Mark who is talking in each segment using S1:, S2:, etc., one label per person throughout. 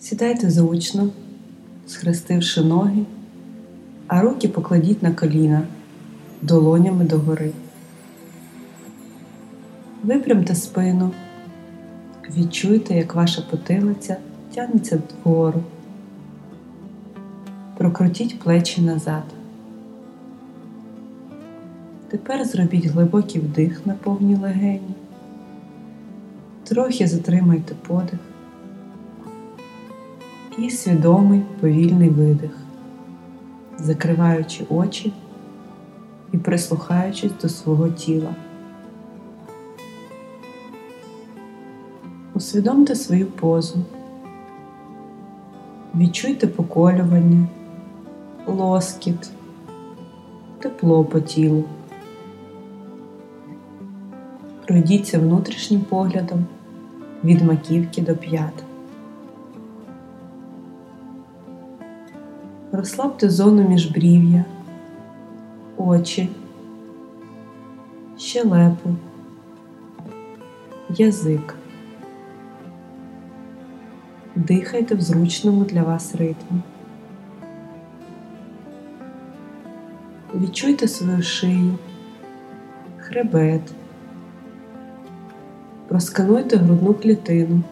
S1: Сідайте зручно, схрестивши ноги, а руки покладіть на коліна долонями догори. Випрямте спину, відчуйте, як ваша потилиця тягнеться вгору. Прокрутіть плечі назад. Тепер зробіть глибокий вдих на повні легені. Трохи затримайте подих і свідомий повільний видих, закриваючи очі і прислухаючись до свого тіла. Усвідомте свою позу, відчуйте поколювання, лоскіт, тепло по тілу. Пройдіться внутрішнім поглядом від маківки до п'ят. Розслабте зону міжбрів'я, очі, щелепу, язик. Дихайте в зручному для вас ритмі. Відчуйте свою шию, хребет. Проскануйте грудну клітину,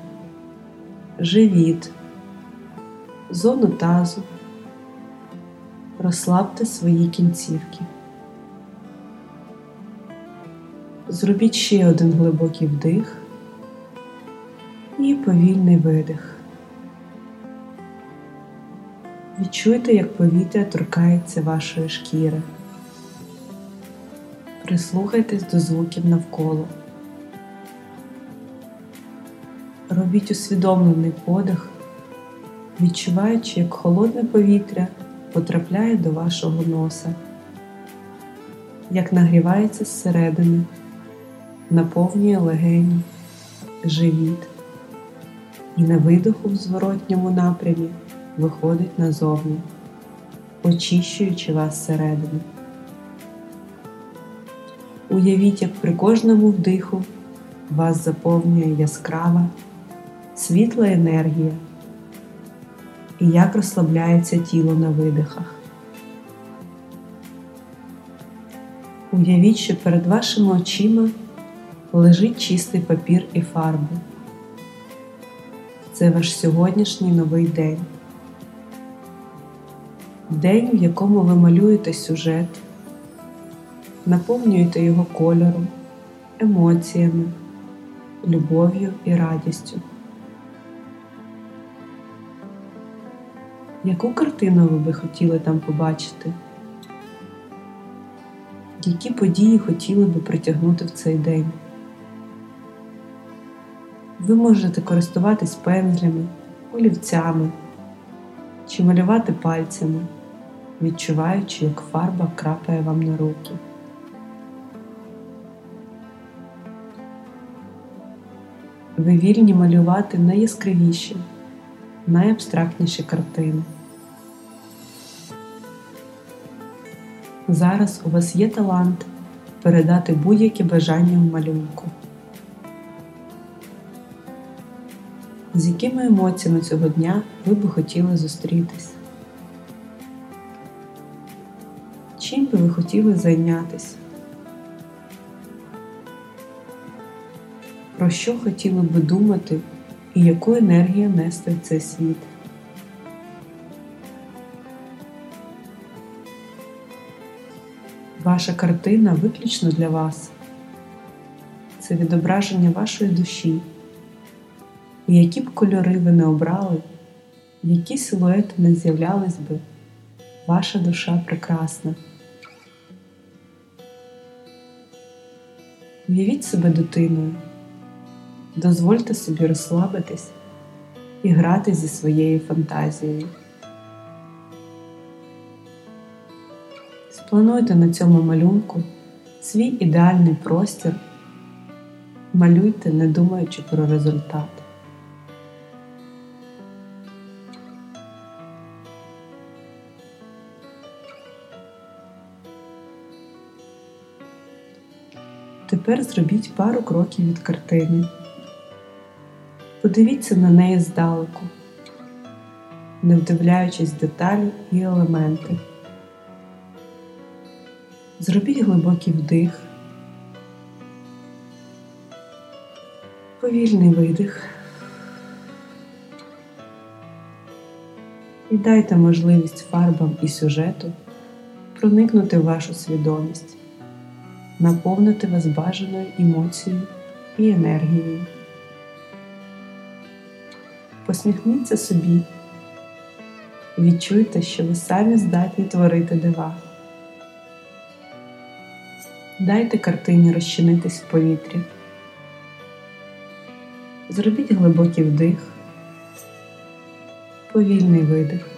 S1: живіт, зону тазу, розслабте свої кінцівки. Зробіть ще один глибокий вдих і повільний видих. Відчуйте, як повітря торкається вашої шкіри. Прислухайтесь до звуків навколо. Робіть усвідомлений подих, відчуваючи, як холодне повітря потрапляє до вашого носа, як нагрівається зсередини, наповнює легені, живіт і на видоху в зворотньому напрямі виходить назовні, очищуючи вас зсередини. Уявіть, як при кожному вдиху вас заповнює яскрава світла енергія і як розслабляється тіло на видихах. Уявіть, що перед вашими очима лежить чистий папір і фарби. Це ваш сьогоднішній новий день. День, в якому ви малюєте сюжет, наповнюєте його кольором, емоціями, любов'ю і радістю. Яку картину ви би хотіли там побачити? Які події хотіли би притягнути в цей день? Ви можете користуватись пензлями, олівцями чи малювати пальцями, відчуваючи, як фарба крапає вам на руки. Ви вільні малювати найяскравіші, найабстрактніші картини. Зараз у вас є талант передати будь-які бажання в малюнку. З якими емоціями цього дня ви би хотіли зустрітись? Чим би ви хотіли зайнятися? Про що хотіли би думати і яку енергію нести в цей світ? Ваша картина виключно для вас. Це відображення вашої душі. І які б кольори ви не обрали, які силуети не з'являлись би, ваша душа прекрасна. Уявіть себе дитиною, дозвольте собі розслабитись і грати зі своєю фантазією. Сплануйте на цьому малюнку свій ідеальний простір, малюйте, не думаючи про результат. Тепер зробіть пару кроків від картини. Подивіться на неї здалеку. не вдивляючись деталі і елементи. Зробіть глибокий вдих, повільний видих. І дайте можливість фарбам і сюжету проникнути в вашу свідомість, наповнити вас бажаною емоцією і енергією. Посміхніться собі, відчуйте, що ви самі здатні творити дива. Дайте картині розчинитись в повітрі. Зробіть глибокий вдих, повільний видих.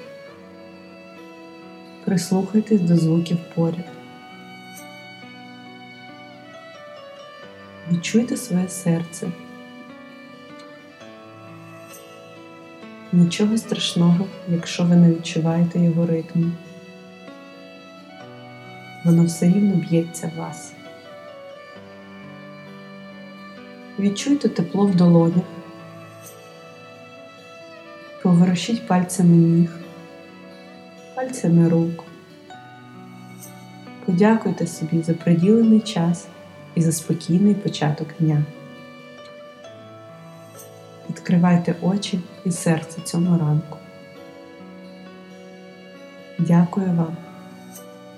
S1: Прислухайтесь до звуків поряд. Відчуйте своє серце. Нічого страшного, якщо ви не відчуваєте його ритму. Воно все рівно б'ється в вас. Відчуйте тепло в долонях, поворушіть пальцями ніг, пальцями рук. Подякуйте собі за приділений час і за спокійний початок дня. Відкривайте очі і серце цьому ранку. Дякую вам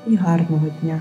S1: і гарного дня!